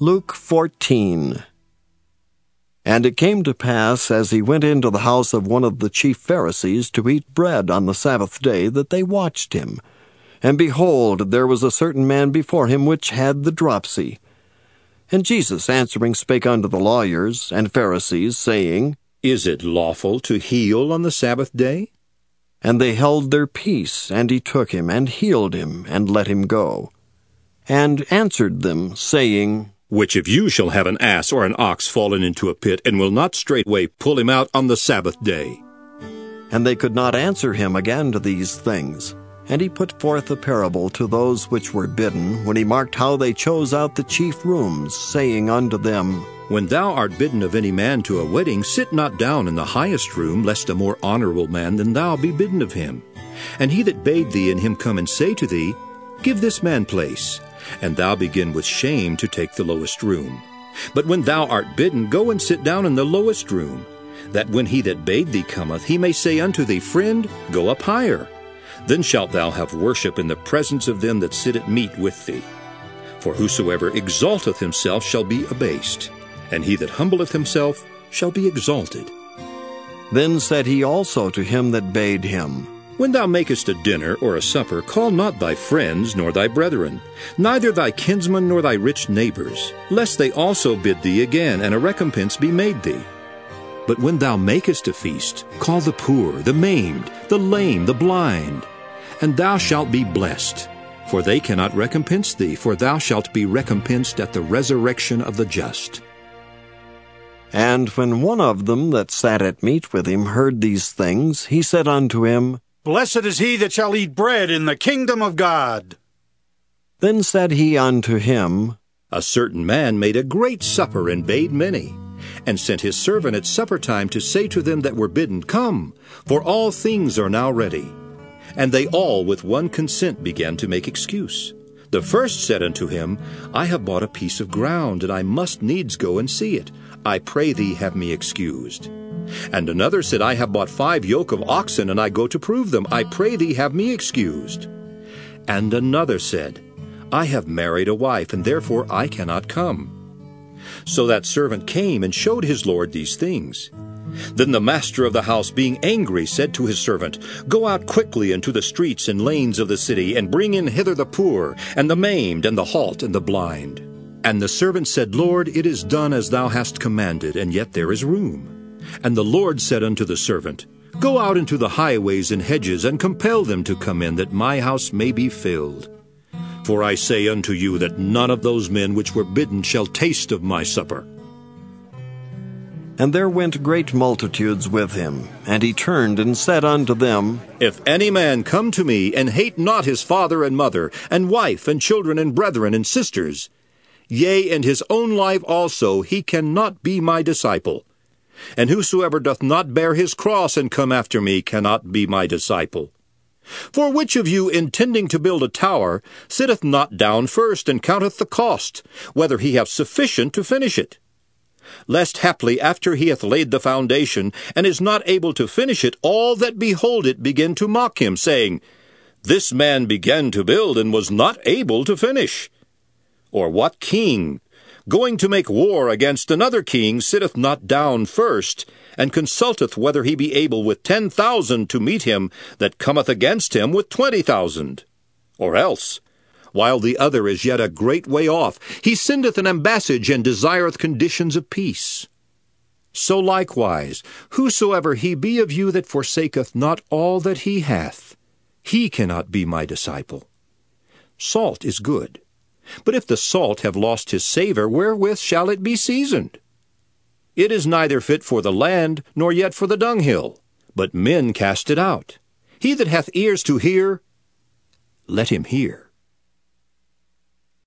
Luke 14. And it came to pass, as he went into the house of one of the chief Pharisees to eat bread on the Sabbath day, that they watched him. And behold, there was a certain man before him which had the dropsy. And Jesus answering spake unto the lawyers and Pharisees, saying, Is it lawful to heal on the Sabbath day? And they held their peace, and he took him, and healed him, and let him go. And answered them, saying, which of you shall have an ass or an ox fallen into a pit, and will not straightway pull him out on the Sabbath day? And they could not answer him again to these things. And he put forth a parable to those which were bidden, when he marked how they chose out the chief rooms, saying unto them, When thou art bidden of any man to a wedding, sit not down in the highest room, lest a more honorable man than thou be bidden of him. And he that bade thee and him come and say to thee, Give this man place and thou begin with shame to take the lowest room. But when thou art bidden, go and sit down in the lowest room, that when he that bade thee cometh, he may say unto thee, Friend, go up higher. Then shalt thou have worship in the presence of them that sit at meat with thee. For whosoever exalteth himself shall be abased, and he that humbleth himself shall be exalted. Then said he also to him that bade him, when thou makest a dinner or a supper, call not thy friends nor thy brethren, neither thy kinsmen nor thy rich neighbors, lest they also bid thee again, and a recompense be made thee. But when thou makest a feast, call the poor, the maimed, the lame, the blind, and thou shalt be blessed. For they cannot recompense thee, for thou shalt be recompensed at the resurrection of the just. And when one of them that sat at meat with him heard these things, he said unto him, Blessed is he that shall eat bread in the kingdom of God. Then said he unto him, A certain man made a great supper and bade many, and sent his servant at supper time to say to them that were bidden, Come, for all things are now ready. And they all with one consent began to make excuse. The first said unto him, I have bought a piece of ground, and I must needs go and see it. I pray thee have me excused. And another said, I have bought five yoke of oxen, and I go to prove them. I pray thee have me excused. And another said, I have married a wife, and therefore I cannot come. So that servant came and showed his lord these things. Then the master of the house, being angry, said to his servant, Go out quickly into the streets and lanes of the city, and bring in hither the poor, and the maimed, and the halt, and the blind. And the servant said, Lord, it is done as thou hast commanded, and yet there is room. And the Lord said unto the servant, Go out into the highways and hedges, and compel them to come in, that my house may be filled. For I say unto you that none of those men which were bidden shall taste of my supper. And there went great multitudes with him. And he turned and said unto them, If any man come to me, and hate not his father and mother, and wife, and children, and brethren, and sisters, yea, and his own life also, he cannot be my disciple. And whosoever doth not bear his cross and come after me cannot be my disciple. For which of you, intending to build a tower, sitteth not down first and counteth the cost, whether he have sufficient to finish it? Lest haply after he hath laid the foundation, and is not able to finish it, all that behold it begin to mock him, saying, This man began to build and was not able to finish. Or what king, going to make war against another king, sitteth not down first, and consulteth whether he be able with ten thousand to meet him that cometh against him with twenty thousand? Or else, while the other is yet a great way off, he sendeth an ambassage and desireth conditions of peace. So likewise, whosoever he be of you that forsaketh not all that he hath, he cannot be my disciple. Salt is good. But if the salt have lost his savour, wherewith shall it be seasoned? It is neither fit for the land, nor yet for the dunghill, but men cast it out. He that hath ears to hear, let him hear.